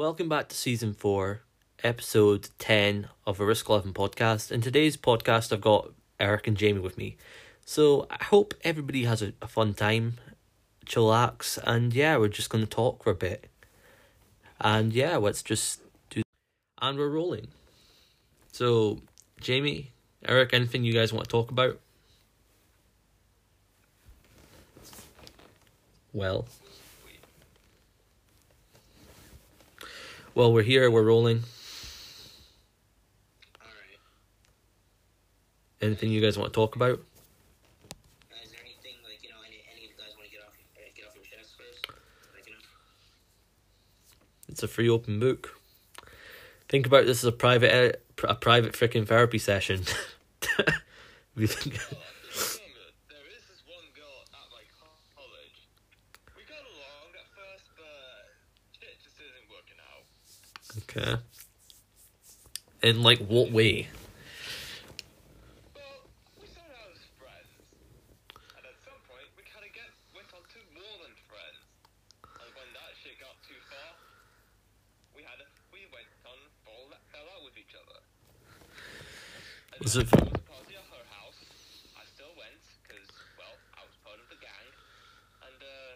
Welcome back to season four, episode 10 of a Risk 11 podcast. In today's podcast, I've got Eric and Jamie with me. So I hope everybody has a, a fun time, chillax, and yeah, we're just going to talk for a bit. And yeah, let's just do. And we're rolling. So, Jamie, Eric, anything you guys want to talk about? Well. Well, we're here, we're rolling. Alright. Anything you guys want to talk about? Is there anything, like, you know, any, any of you guys want to get off, uh, get off your chest first? Like, you know? It's a free open book. Think about this as a private a private freaking therapy session. We think- Well, at the moment, there is this one girl at my college. We got along at first, but shit just isn't working out. Okay. In like what way? Well, we started out as friends, and at some point, we kind of get went on to more than friends. And when that shit got too far, we had a, we went on fall fell out with each other. And Was then it- there was a party at her house. I still went because, well, I was part of the gang, and uh,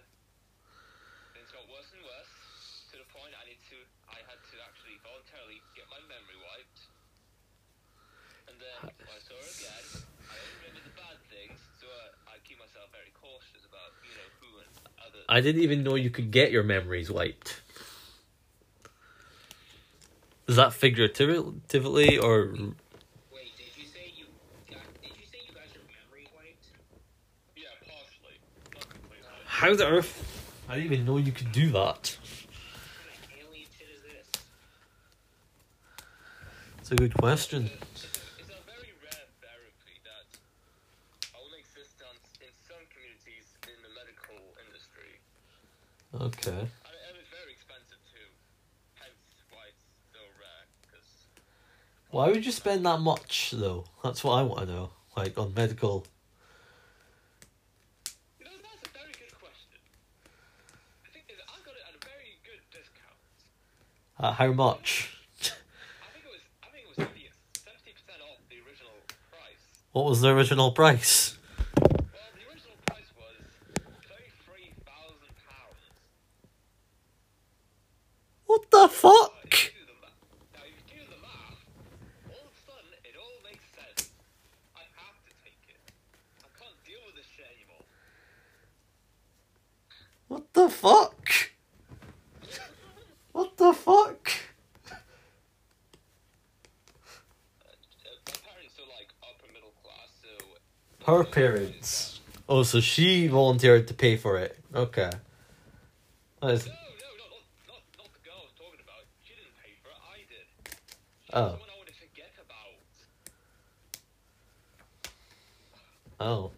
things got worse and worse to the point I need to I had to actually voluntarily get my memory wiped. And then when I saw her again, I only remember the bad things, so uh, I keep myself very cautious about you know who and other. I didn't even know you could get your memories wiped. Is that figuratively or Wait, did you say you got, did you say you got your memory wiped? yeah, partially, not how the earth? I didn't even know you could do that. What kind of alien shit is this? It's a good question. It's a, it's a very rare therapy that only exists on, in some communities in the medical industry. Okay. And, and it's very expensive too. Hence why it's so rare. Because Why would you spend that much though? That's what I want to know. Like on medical. you know that's a very good question. I think is I got it at a very good discount. Uh, how much? I think it was I think it was seventy percent off the original price. What was the original price? Well, the original price was thirty three thousand pounds. What the fuck? Now, if you do the math, all of a sudden, it all makes sense. I have to take it. I can't deal with this shit anymore. What the fuck? What the fuck? Uh, my parents are like upper middle class, so. Her parents. Oh, so she volunteered to pay for it. Okay. Is, No, no, no, not, not, not the girl I was talking about. She didn't pay for it, I did. She Oh. someone I would forget about. oh.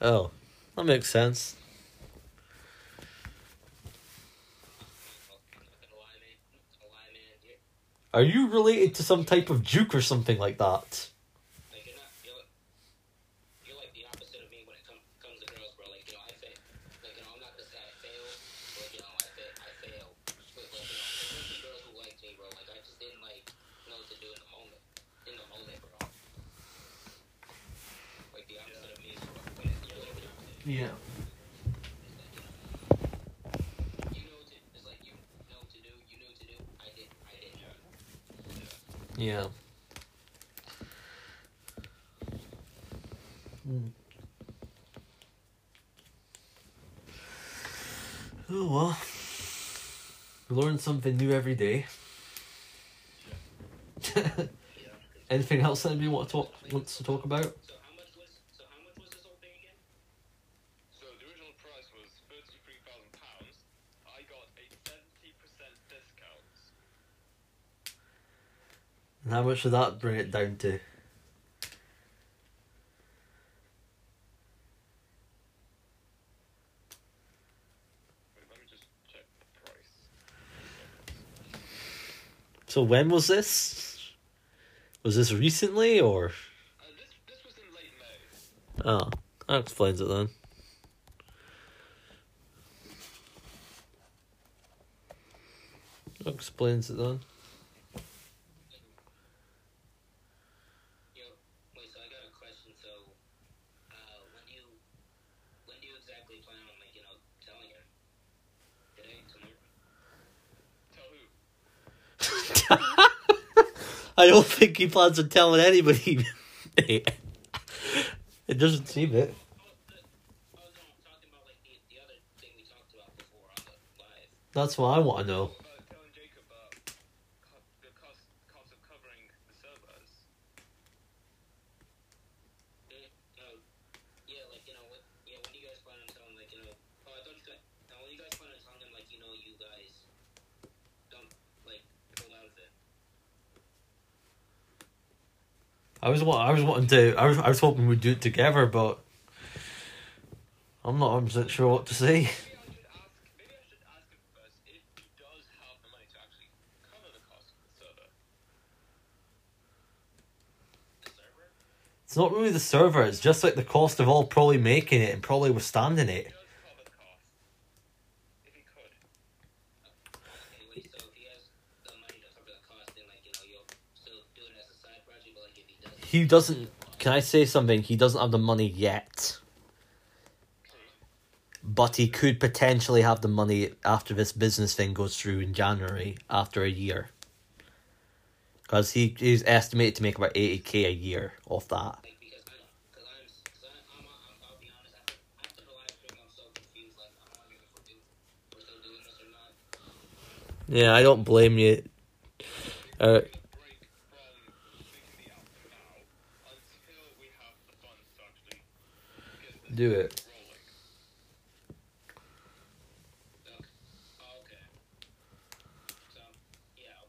oh. That makes sense. Not gonna lie, man. Not gonna lie, man. You're, Are you related to some type of juke or something like that? like, you're not, you're, like- you're like the opposite of me when it com- comes to girls, bro. Like, you know, I fail. Like, you know, I'm not this guy I fail, but, you know, I, fa- I fail. But, like, you know, there's some girls who liked me, bro. Like, I just didn't, like, know what to do in the moment. In the moment, bro. Like, the opposite of me is when it, you're like the opposite. Yeah. You know what to, it's like you know what to do, you knew what to do. I didn't, I didn't. Yeah. Hmm. Oh well. Learn something new every day. Anything else that anybody want to talk wants to talk about? So how much was, so how much was this whole thing again? So the original price was thirty-three thousand pounds. I got a seventy percent discount. And how much did that bring it down to? So when was this? Was this recently or? Uh, this this was in late May. Oh, that explains it then. That Explains it then. Yo, wait. So I got a question. So, uh, when do you, when do you exactly plan on like you know telling her? Today, tomorrow? Tell who? I don't think he plans on telling anybody. it doesn't seem it. That's what I want to know. About telling Jacob about co- the cost, cost of covering the servers. Mm, no, yeah, like you know what? Yeah, when do you guys plan on telling like you know? Oh, I thought you guys. Now, when you guys plan on telling them like you know you guys don't like pull out of it? I was wa- I was wanting to. I was I was hoping we'd do it together, but I'm not 100 percent sure what to say. Maybe I should ask. Maybe I should ask him first if he does have the money to actually cover the cost of the server. The server? It's not really the server. It's just like the cost of all probably making it and probably withstanding it. does cover the cost. If he could. Okay, wait. So if he has the money to cover the cost, then like you know you'll still do it as a side project. But like if he doesn't, Can I say something? He doesn't have the money yet, but he could potentially have the money after this business thing goes through in January after a year. Because he he's estimated to make about eighty k a year off that. Yeah, I don't, blame I'm, Do it.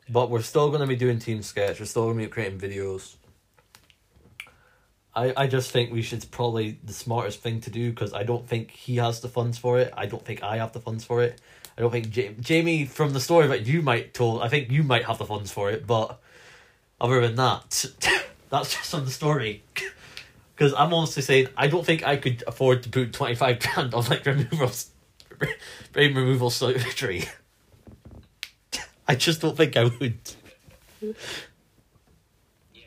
But we're still going to be doing Team Sketch. We're still going to be creating videos. I, I just think we should probably the smartest thing to do because I don't think he has the funds for it. I don't think I have the funds for it. I don't think ja- Jamie from the story that you might told. I think you might have the funds for it, but other than that, that's just on the story. Because I'm honestly saying I don't think I could afford to put twenty five grand on like removals, brain removal surgery. I just don't think I would. Yeah,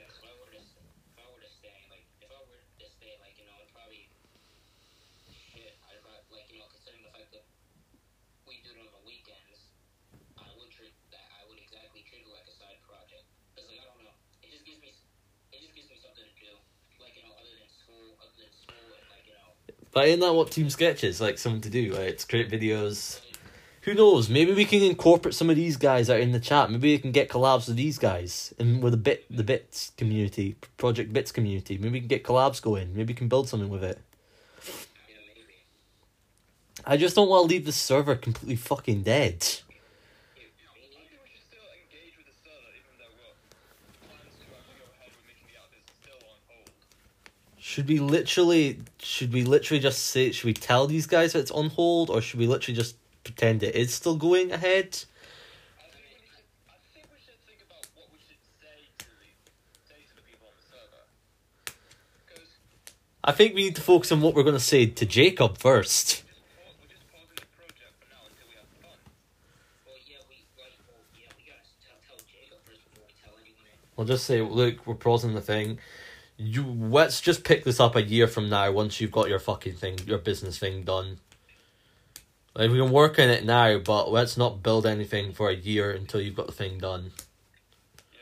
so if I were to, if I were to stay, like, if I were to stay, like, you know, I'd probably, shit, I'd probably, like, you know, considering the fact that we do it on the weekends, I would treat that, I would exactly treat it like a side project. Cause, like, I don't know, it just gives me, it just gives me something to do, like, you know, other than school, other than school, and, like, you know, But isn't that what Team Sketch is? Like something to do, right? It's create videos. Who knows? Maybe we can incorporate some of these guys out in the chat. Maybe we can get collabs with these guys and with the bit the bits community, Project Bits community. Maybe we can get collabs going. Maybe we can build something with it. I just don't want to leave the server completely fucking dead. I think we should still engage with the server, even though we're plans to actually go ahead with making the app is still on hold. Should we literally should we literally just say should we tell these guys that it's on hold or should we literally just pretend it is still going ahead? I think we need to focus on what we're going to say to Jacob first. We'll just say, look, we're pausing the thing. You let's just pick this up a year from now once you've got your fucking thing, your business thing done. Like we can work on it now, but let's not build anything for a year until you've got the thing done. Yeah.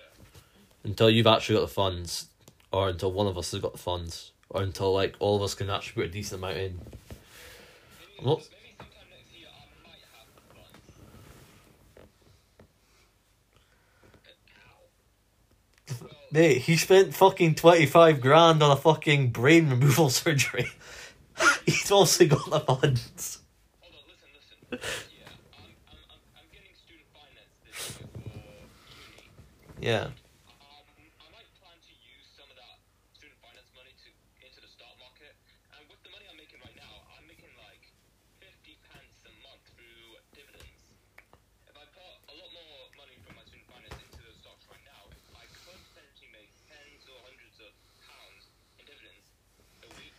Until you've actually got the funds, or until one of us has got the funds, or until like all of us can actually put a decent amount in. Maybe, Well- maybe sometime next year I might have the funds. Ow. Well, Mate, he spent fucking twenty five grand on a fucking brain removal surgery. He's also got the funds. hold on, listen, listen. This year, I'm, I'm, I'm, I'm getting student finance this year for uni. Yeah. Um, I might plan to use some of that student finance money to into the stock market. And with the money I'm making right now, I'm making like fifty pence a month through dividends. If I put a lot more money from my student finance into those stocks right now, I could potentially make tens or hundreds of pounds in dividends a week.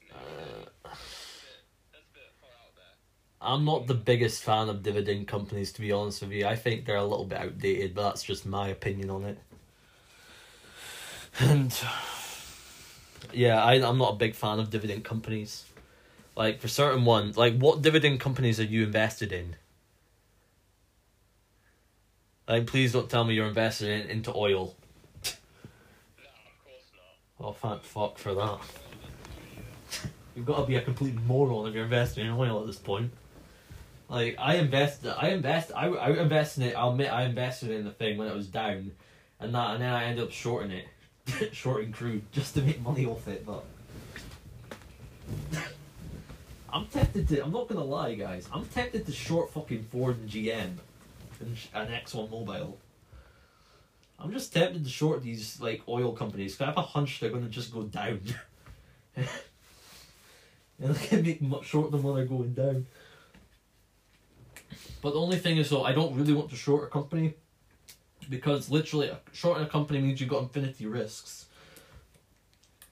Maybe Uh, that's a bit, that's a bit far out there. I'm not the biggest fan of dividend companies, to be honest with you. I think they're a little bit outdated, but that's just my opinion on it. And yeah, I I'm not a big fan of dividend companies. Like for certain ones, like what dividend companies are you invested in? Like, please don't tell me you're invested in, into oil. No, of course not. Oh, thank fuck for that. You've got to be a complete moron if you're investing in oil at this point. Like I invested, I invest, I I invested in it. I'll admit I invested in the thing when it was down, and that, and then I ended up shorting it, shorting crude just to make money off it. But I'm tempted to. I'm not gonna lie, guys. I'm tempted to short fucking Ford and GM, and sh- and Exxon Mobil. I'm just tempted to short these like oil companies. 'cause I have a hunch they're gonna just go down. and I can make much short them while they're going down. But the only thing is, though, I don't really want to short a company because literally shorting a company means you've got infinity risks.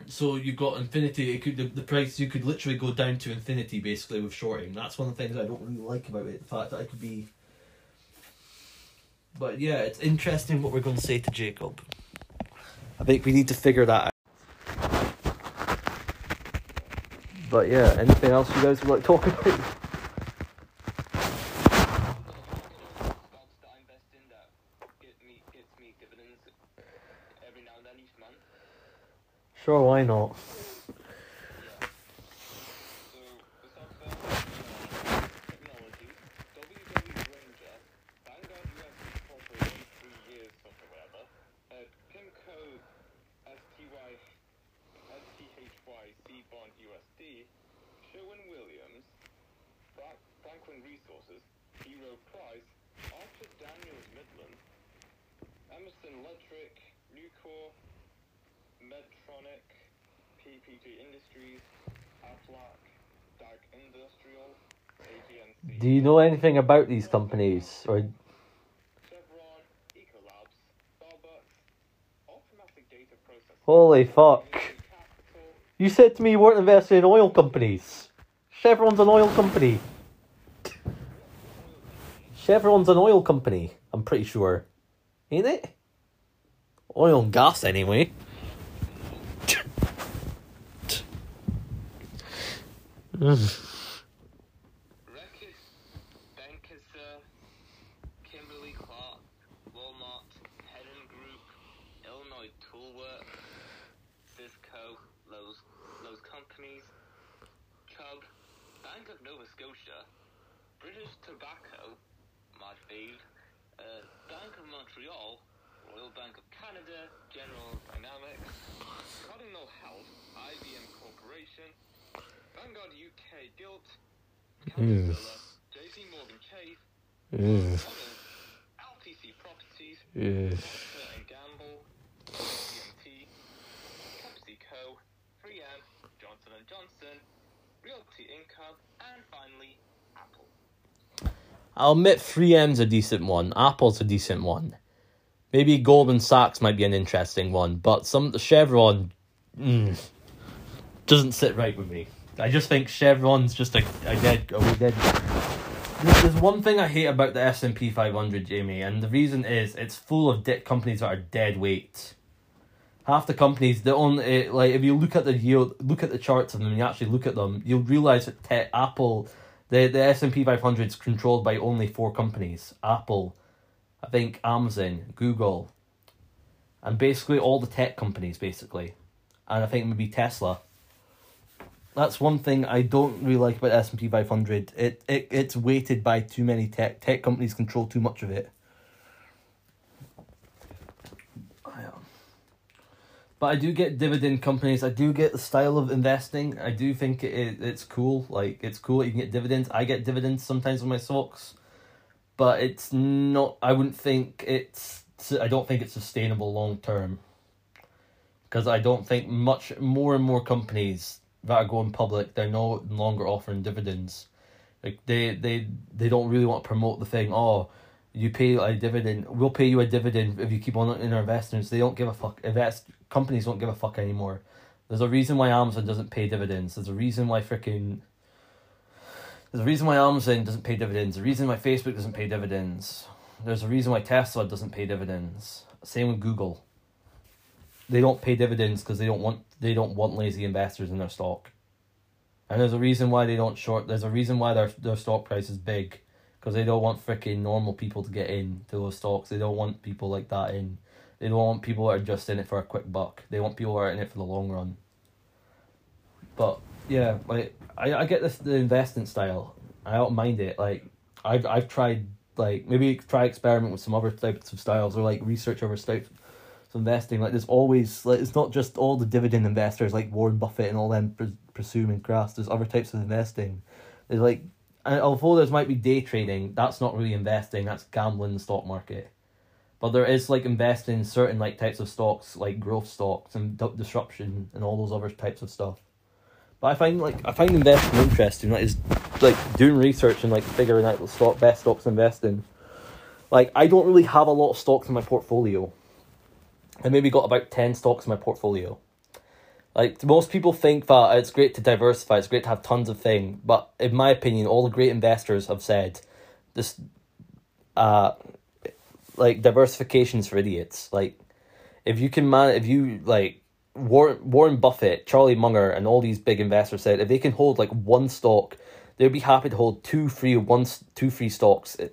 So you've got infinity. It could the, the price you could literally go down to infinity basically with shorting. That's one of the things I don't really like about it. The fact that I could be. But yeah, it's interesting what we're going to say to Jacob. I think we need to figure that out. But yeah, anything else you guys would like to talk about? Stocks that I invest in that get me gets me dividends every now and then each month. Sure, why not? Do you know anything about these companies? Or holy fuck! You said to me you weren't investing in oil companies. Chevron's an oil company. Chevron's an oil company. I'm pretty sure, ain't it? Oil and gas, anyway. Hmm. I'll admit 3M's a decent one. Apple's a decent one. Maybe Goldman Sachs might be an interesting one, but some Chevron mm, doesn't sit right with me. I just think Chevron's just a, a dead a dead. There's one thing I hate about the S and P 500, Jamie, and the reason is it's full of companies that are dead weight. Half the companies, the only like if you look at the yield, look at the charts of them, and you actually look at them, you'll realize that te- Apple, the the S and P 500 is controlled by only four companies: Apple, I think Amazon, Google, and basically all the tech companies, basically, and I think maybe Tesla. That's one thing I don't really like about S and P five hundred. It it it's weighted by too many tech tech companies control too much of it. I, um, But I do get dividend companies. I do get the style of investing. I do think it, it it's cool. Like it's cool. You can get dividends. I get dividends sometimes with my stocks, but it's not. I wouldn't think it's. I don't think it's sustainable long term. Because I don't think much more and more companies that are going public, they're no longer offering dividends. Like they they they don't really want to promote the thing. Oh, you pay a dividend. We'll pay you a dividend if you keep on in our investments. They don't give a fuck. Invest companies don't give a fuck anymore. There's a reason why Amazon doesn't pay dividends. There's a reason why freaking There's a reason why Amazon doesn't pay dividends. The reason why Facebook doesn't pay dividends. There's a reason why Tesla doesn't pay dividends. Same with Google. They don't pay dividends because they don't want they don't want lazy investors in their stock. And there's a reason why they don't short. There's a reason why their their stock price is big, because they don't want freaking normal people to get in to those stocks. They don't want people like that in. They don't want people that are just in it for a quick buck. They want people who are in it for the long run. But yeah, like I, I get this the investing style. I don't mind it. Like I've I've tried like maybe try experiment with some other types of styles or like research other types of investing. Like there's always like it's not just all the dividend investors like Warren Buffett and all them pres- presuming crafts. There's other types of investing. There's like although there's might be day trading, that's not really investing. That's gambling the stock market. But there is like investing in certain like types of stocks, like growth stocks and disruption and all those other types of stuff. But I find like I find investing interesting. Like is like doing research and like figuring out the stock best stocks to invest in. Like I don't really have a lot of stocks in my portfolio. I maybe got about ten stocks in my portfolio. Like most people think that it's great to diversify, it's great to have tons of thing, but in my opinion, all the great investors have said this uh like diversification's for idiots. Like if you can man if you like Warren Warren Buffett, Charlie Munger, and all these big investors said if they can hold like one stock, they'd be happy to hold two free one two free stocks eh,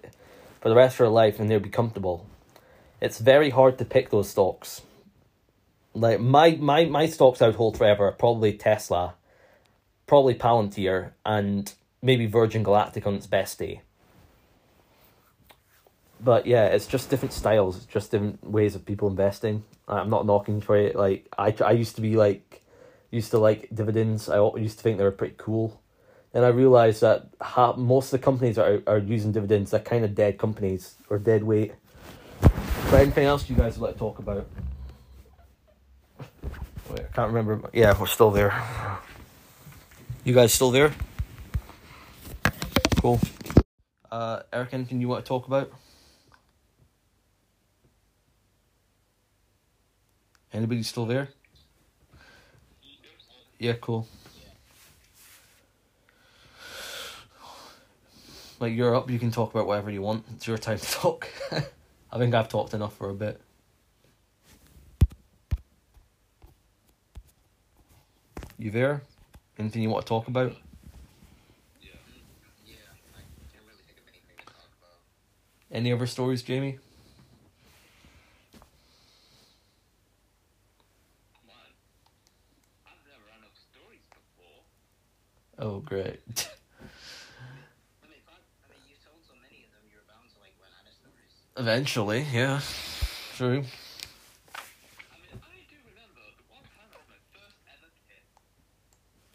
for the rest of their life, and they'd be comfortable. It's very hard to pick those stocks. Like my my my stocks I would hold forever probably Tesla, probably Palantir, and maybe Virgin Galactic on its best day. But yeah, it's just different styles. It's just different ways of people investing. I'm not knocking for it. Like I, I used to be like, used to like dividends. I used to think they were pretty cool. And I realized that ha- most of the companies that are, are using dividends, they're kind of dead companies or dead weight. But anything else you guys would like to talk about? Wait, I can't remember. Yeah, we're still there. You guys still there? Cool. Uh, Eric, anything you want to talk about? Anybody still there? Yeah, cool. Like you're up, you can talk about whatever you want. It's your time to talk. I think I've talked enough for a bit. You there? Anything you want to talk about? Yeah, I can't really about. Any other stories, Jamie? Man, I've never run up stories before. Oh, great. I mean, fuck, I mean, you told so many of them, you're bound to like run out of stories. Eventually, yeah. True. I mean, I do remember the one time I had great. Eventually, yeah. True.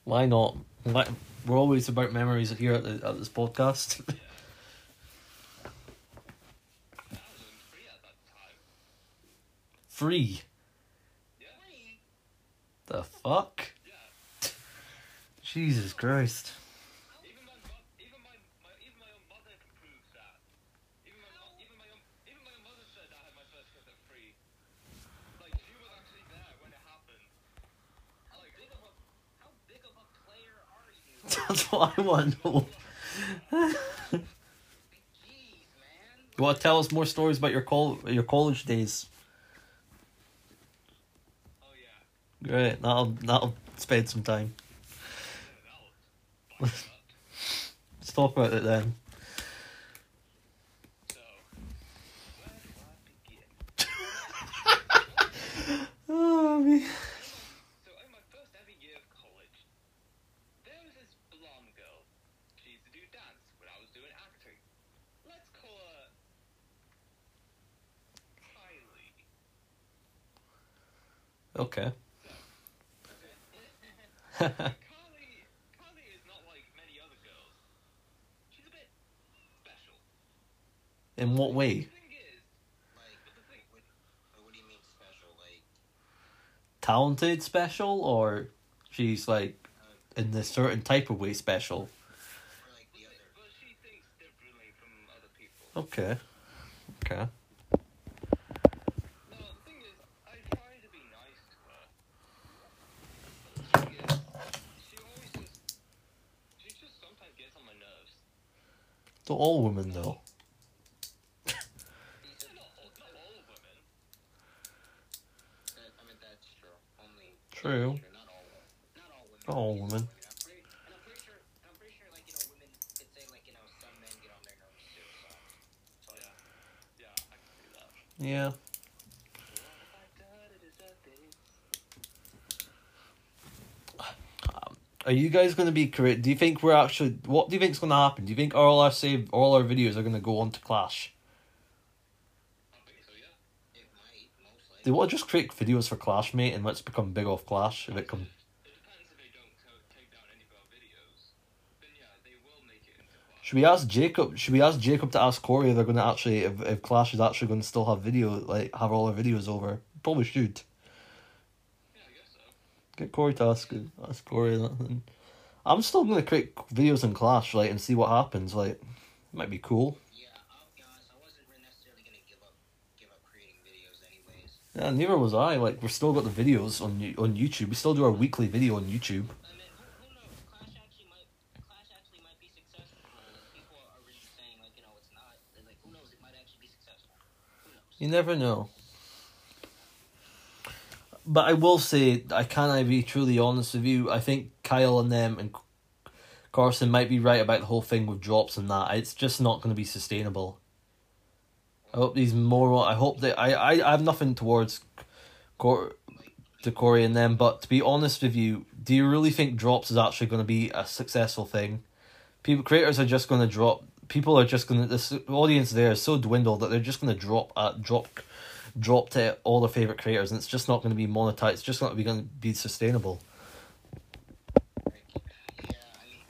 Why not? Why, we're always about memories here at, the, at this podcast. And I was only three at that time. Free. Yeah. The fuck? Yeah. Jesus Christ. Even my, mo- even my, my, even my own mother can prove that. Even my, mo- even my own, even my own mother said I had my first kiss at three. Like she was actually there when it happened. How big of a, how big of a player are you? That's what I want to know. You want to tell us more stories about your col- your college days? Oh yeah. Great. That'll that'll spend some time. Yeah, that was fucked up. Let's talk about it then. So, where do I begin? Oh, me. So in my first ever year of college, there was this blonde girl. She used to do dance when I was doing acting. Let's call her Kylie. Okay. Kylie, Kylie is not like many other girls. She's a bit special. In what way? The thing is, Like, but the thing, what, what do you mean special? Like, Talented special, or she's like in this certain type of way special? Okay. Okay. the all women, she thinks differently from other people. Okay. Okay. No, the thing is, I try to be nice to her. But the thing is, she always just, she just sometimes gets on my nerves. To all women though. He said, Not all, not all women. that, I mean, that's true. Only. True. Not all. Not all women. Not all women. I'm pretty, and I'm pretty sure. I'm pretty sure, like you know, women could say like you know, some men get on their nerves too. So. so Yeah. Yeah, I can see that. Yeah. Are you guys going to be correct? Do you think we're actually? What do you think's going to happen? Do you think all our save, all our videos are going to go on to Clash? I think so, yeah. might. They want to just create videos for Clash, mate, and let's become big off Clash. If it come, It depends if they don't co- take down any of our videos. Then yeah, they will make it into Clash. should we ask Jacob? Should we ask Jacob to ask Corey if they're going to actually, if, if Clash is actually going to still have video, like have all our videos over? Probably should. Yeah, I guess so. Get Corey to ask ask Corey. And I'm still going to create videos in Clash, like, and see what happens. Like, it might be cool. Yeah, honest. I wasn't necessarily gonna give up, give up creating videos, anyways. Yeah, neither was I. Like, we're still got the videos on on YouTube. We still do our weekly video on YouTube. I mean, who, who knows? Clash actually might, Clash actually might be successful. People are really saying like, you know, it's not. Like, who knows? It might actually be successful. You never know. But I will say, I can't. I be truly honest with you. I think Kyle and them and Carson might be right about the whole thing with drops and that. It's just not going to be sustainable. I hope these more. I hope that I, I, I have nothing towards Cor, to Corey and them. But to be honest with you, do you really think drops is actually going to be a successful thing? People creators are just going to drop. People are just going to. This audience there is so dwindled that they're just going to drop at drop drop to all their favorite creators, and it's just not going to be monetized. It's just not going to be going to be sustainable. Like, yeah, I mean,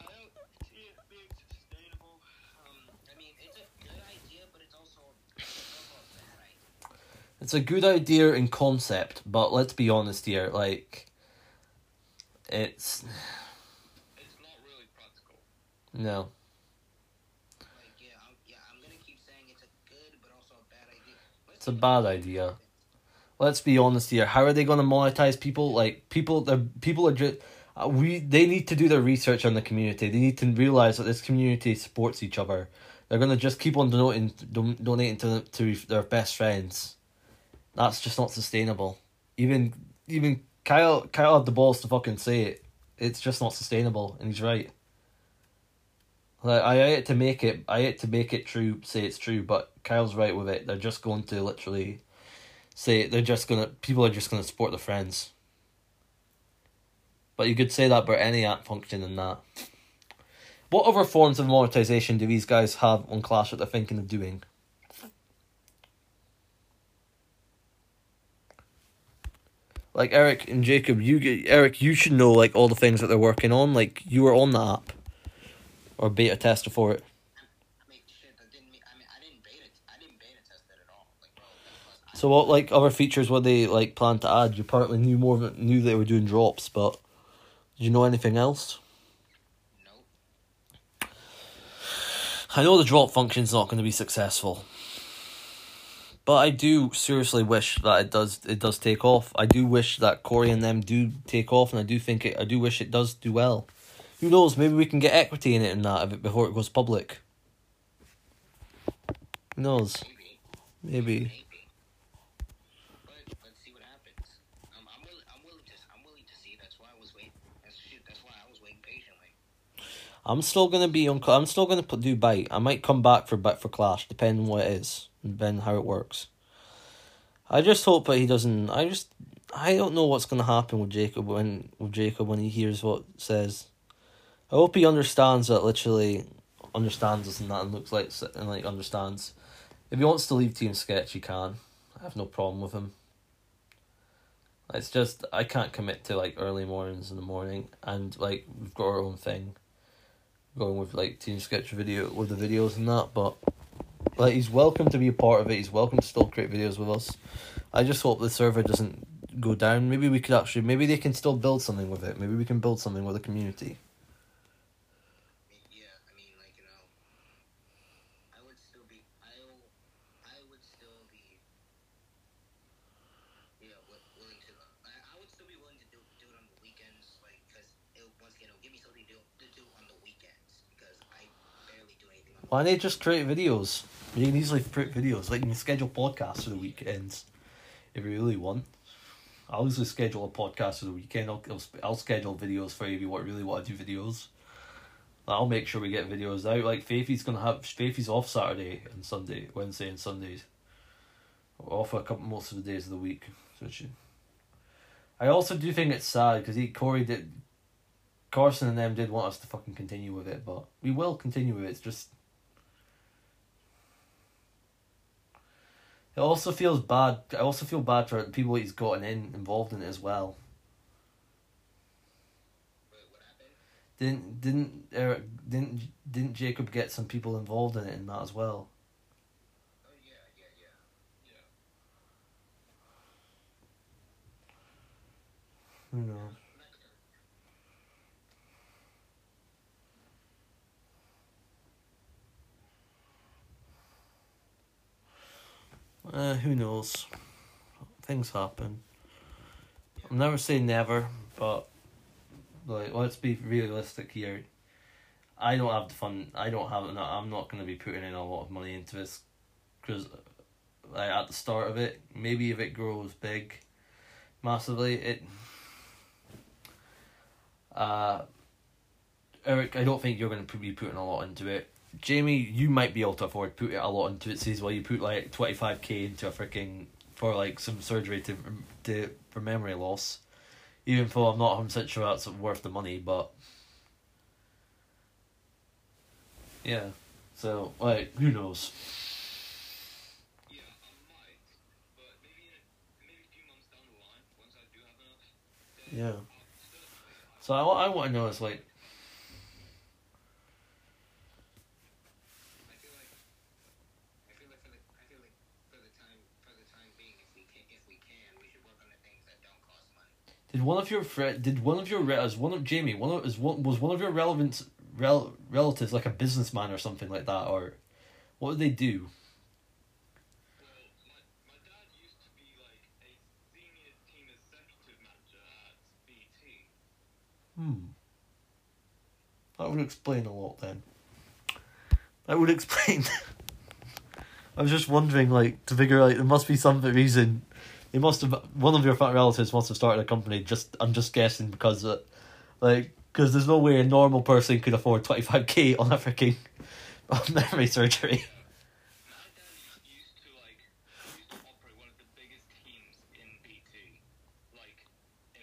I don't see it being sustainable. Um, I mean, it's a good idea, but it's also, it's also a bad idea. It's a good idea in concept, but let's be honest here. Like, it's It's not really practical. no. Like, yeah, I'm, yeah, I'm gonna keep saying it's a good, but also a bad idea. Let's It's a bad idea. Let's be honest here. How are they going to monetize people? Like people, the people are just. Uh, we they need to do their research on the community. They need to realize that this community supports each other. They're gonna just keep on donating, don- donating to to their best friends. That's just not sustainable. Even even Kyle Kyle had the balls to fucking say it. It's just not sustainable, and he's right. Like I hate to make it, I hate to make it true. Say it's true, but Kyle's right with it. They're just going to literally say they're just gonna. People are just gonna support their friends. But you could say that about any app function and that. What other forms of monetization do these guys have on Clash that they're thinking of doing? Like Eric and Jacob, you Eric, you should know like all the things that they're working on. Like you were on the app, or beta tester for it. So what like other features were they like plan to add? You apparently knew more of it, knew they were doing drops, but you know anything else? nope. I know the drop function's not going to be successful, but I do seriously wish that it does. It does take off. I do wish that Corey and them do take off, and I do think it. I do wish it does do well. Who knows? Maybe we can get equity in it and that of it before it goes public. Who knows? Maybe. Maybe. Maybe. But let's see what happens. Um, I'm willing. I'm willing to. I'm willing to see. That's why I was waiting. That's shit. That's why I was waiting patiently. I'm still gonna be on. I'm still gonna put do Byte. I might come back for Byte for Clash, depending on what it is, And depending how it works. I just hope that he doesn't. I just. I don't know what's gonna happen with Jacob when with Jacob when he hears what says. I hope he understands that literally understands us and that and looks like and like understands. If he wants to leave Team Sketch, he can. I have no problem with him. It's just I can't commit to like early mornings in the morning, and like we've got our own thing going with like Team Sketch video with the videos and that, but like he's welcome to be a part of it. He's welcome to still create videos with us. I just hope the server doesn't go down. Maybe we could actually maybe they can still build something with it. Maybe we can build something with the community. I mean, yeah. I mean, like you know, I would still be. I. I would still be. Yeah, wi- willing to. I, I would still be willing to do do it on the weekends, like, cause it once again it'll give me something to do to do on the weekends because I barely do anything Why don't just create videos? You can easily create videos. Like you can schedule podcasts for the weekends if you really want. I'll usually schedule a podcast for the weekend. I'll, I'll, I'll schedule videos for you if you want, really want to do videos. I'll make sure we get videos out. Like Faithy's gonna have Faithy's off Saturday and Sunday, Wednesday and Sundays. Off for a couple most of the days of the week. So she. I also do think it's sad because he Corey did, Carson and them did want us to fucking continue with it, but we will continue with it. It's just. It also feels bad. I also feel bad for the people he's gotten in involved in it as well. Didn't didn't Eric didn't didn't Jacob get some people involved in it in that as well? Oh yeah, yeah, yeah. Who knows? I'm not gonna. Uh, who knows? Things happen. I'm never saying never, but like let's be realistic here. I don't have the fun. I don't have. I'm not going to be putting in a lot of money into this, because like at the start of it, maybe if it grows big, massively, it. Uh, Eric, I don't think you're going to be putting a lot into it. Jamie, you might be able to afford put a lot into it. Says well, you put like twenty five k into a freaking for like some surgery to to for memory loss. Even though I'm not hundred percent sure that's worth the money, but yeah. So like, who knows? Yeah, So I, I want to know is like, I feel like. I feel like for the. I feel like for the time for the time being, if we can if we can, we should work on the things that don't cost money. Did one of your fri did one of your re- is one of Jamie one of is one was one of your relevant rel- relatives like a businessman or something like that or what did they do? well, my my dad used to be like a senior team executive manager at BT. Hmm. That would explain a lot then. That would explain. I was just wondering, like, to figure out there must be some reason. They must have one of your fat relatives must have started a company. Just I'm just guessing because, uh, like, because there's no way a normal person could afford twenty five k on a freaking on memory surgery. My dad used, used to like used to operate one of the biggest teams in BT. Like,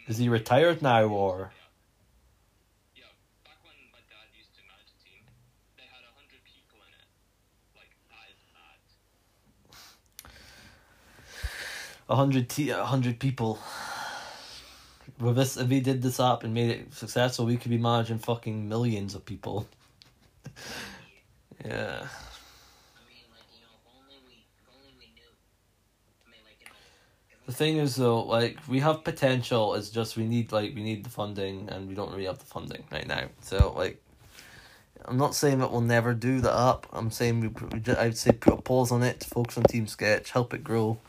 in Is he retired now or? 100, t- 100 people. With this, if we did this up and made it successful, we could be managing fucking millions of people. yeah. the thing is though like we have potential it's just we need like we need the funding and we don't really have the funding right now so like i'm not saying that we'll never do that app. i'm saying we, we just, i'd say put a pause on it focus on team sketch help it grow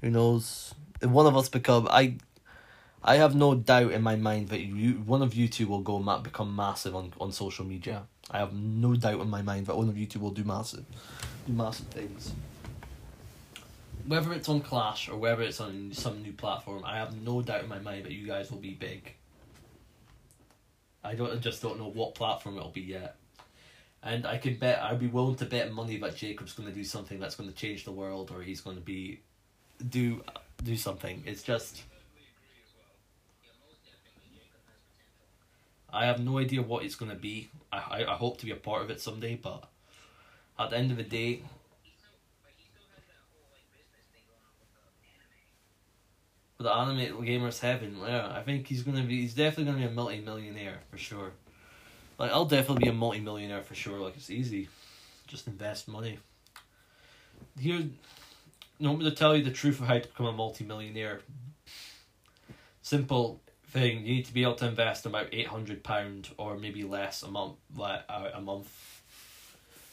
who knows? If one of us become, I, I have no doubt in my mind that you, one of you two will go ma- become massive on on social media. I have no doubt in my mind that one of you two will do massive, do massive things whether it's on Clash or whether it's on some new platform, I have no doubt in my mind that you guys will be big. I don't I just don't know what platform it'll be yet. And I could bet I'd be willing to bet money that Jacob's gonna do something that's gonna change the world or he's gonna be do do something. It's just. I have no idea what it's gonna be. I, I I hope to be a part of it someday, but at the end of the day, with the anime. gamers heaven, yeah, I think he's gonna be. He's definitely gonna be a multi millionaire for sure. Like I'll definitely be a multi millionaire for sure. Like it's easy, just invest money. Here, you want me to tell you the truth of how to become a multi millionaire? Simple thing. You need to be able to invest about eight hundred pound or maybe less a month. Like a month.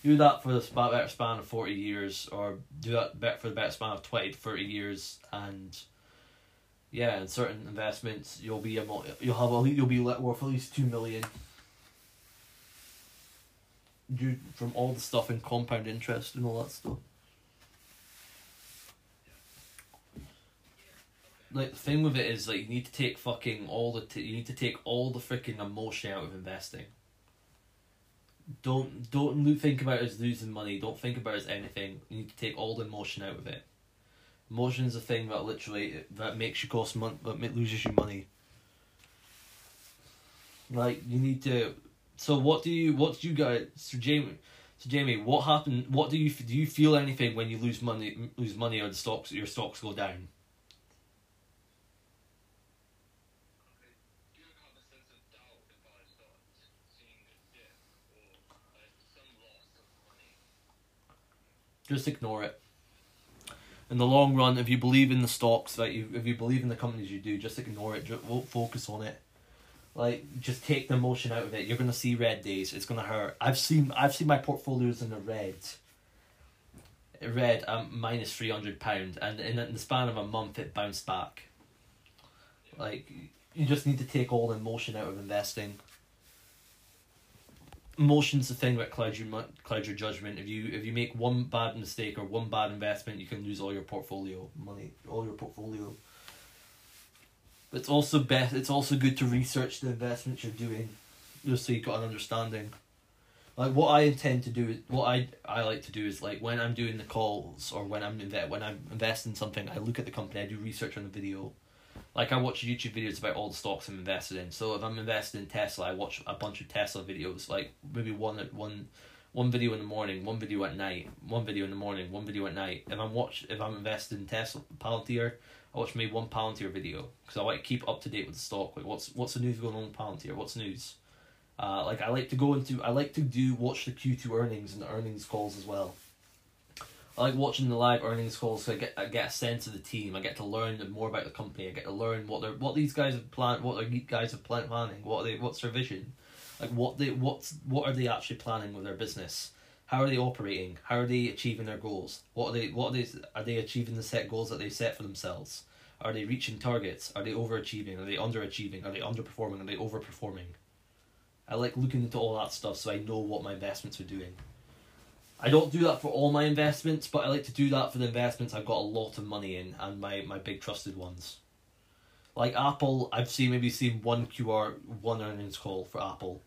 Do that for the better span of forty years, or do that for the better span of twenty to thirty years, and yeah, in certain investments, you'll be able, you'll have a, you'll be worth at least two million. due from all the stuff in compound interest and all that stuff. Like the thing with it is like you need to take fucking all the t- you need to take all the freaking emotion out of investing. Don't don't think about it as losing money. Don't think about it as anything. You need to take all the emotion out of it. Emotion is a thing that literally that makes you cost money, that loses you money. Like you need to. So what do you what do you guys? So Jamie, so Jamie, what happened? What do you do? You feel anything when you lose money? Lose money or the stocks? Your stocks go down. Do you have a sense of doubt if I start seeing a dip or like some loss of money? Just ignore it. In the long run, if you believe in the stocks, like you, if you believe in the companies you do, just ignore it. Just won't focus on it. Like, just take the emotion out of it. You're gonna see red days. It's gonna hurt. I've seen, I've seen my portfolios in the red. Red, um, minus three hundred pound, and in the span of a month, it bounced back. Like, you just need to take all the emotion out of investing. Emotion's the thing that clouds your clouds your judgment. If you if you make one bad mistake or one bad investment, you can lose all your portfolio money, all your portfolio. It's also best. It's also good to research the investments you're doing, just so you've got an understanding. Like what I intend to do, what I I like to do is like when I'm doing the calls or when I'm inve- when I'm investing in something, I look at the company, I do research on the video. Like I watch YouTube videos about all the stocks I'm invested in. So if I'm invested in Tesla, I watch a bunch of Tesla videos. Like maybe one at one, one video in the morning, one video at night, one video in the morning, one video at night. If I'm watch if I'm invested in Tesla Palantir, I watch maybe one Palantir video because I like to keep up to date with the stock. Like what's what's the news going on with Palantir? What's news? Uh, like I like to go into I like to do watch the Q two earnings and the earnings calls as well. I like watching the live earnings calls so I get I get a sense of the team. I get to learn more about the company. I get to learn what they're what these guys have planned, what their guys have plan planning, what are they what's their vision, like what they what's what are they actually planning with their business. How are they operating? How are they achieving their goals? What are they? What are they? Are they achieving the set goals that they set for themselves? Are they reaching targets? Are they overachieving? Are they underachieving? Are they underperforming? Are they overperforming? I like looking into all that stuff so I know what my investments are doing. I don't do that for all my investments, but I like to do that for the investments I've got a lot of money in and my, my big trusted ones. Like Apple, I've seen maybe seen one QR one earnings call for Apple.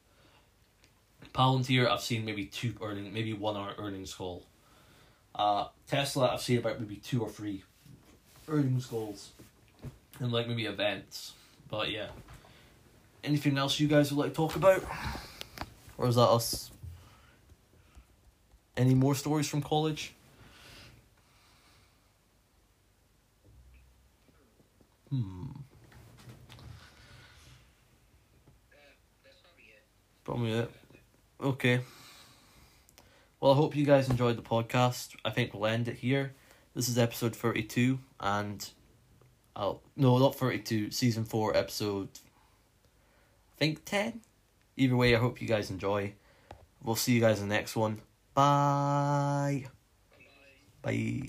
Palantir, I've seen maybe two earning maybe one earnings call. Uh, Tesla, I've seen about maybe two or three earnings calls, and like maybe events. But yeah, anything else you guys would like to talk about, or is that us? Any more stories from college? Hmm. Probably it. Okay. Well, I hope you guys enjoyed the podcast. I think we'll end it here. This is episode 32, and I'll. No, not 32, season 4, episode. I think 10? Either way, I hope you guys enjoy. We'll see you guys in the next one. Bye. Bye.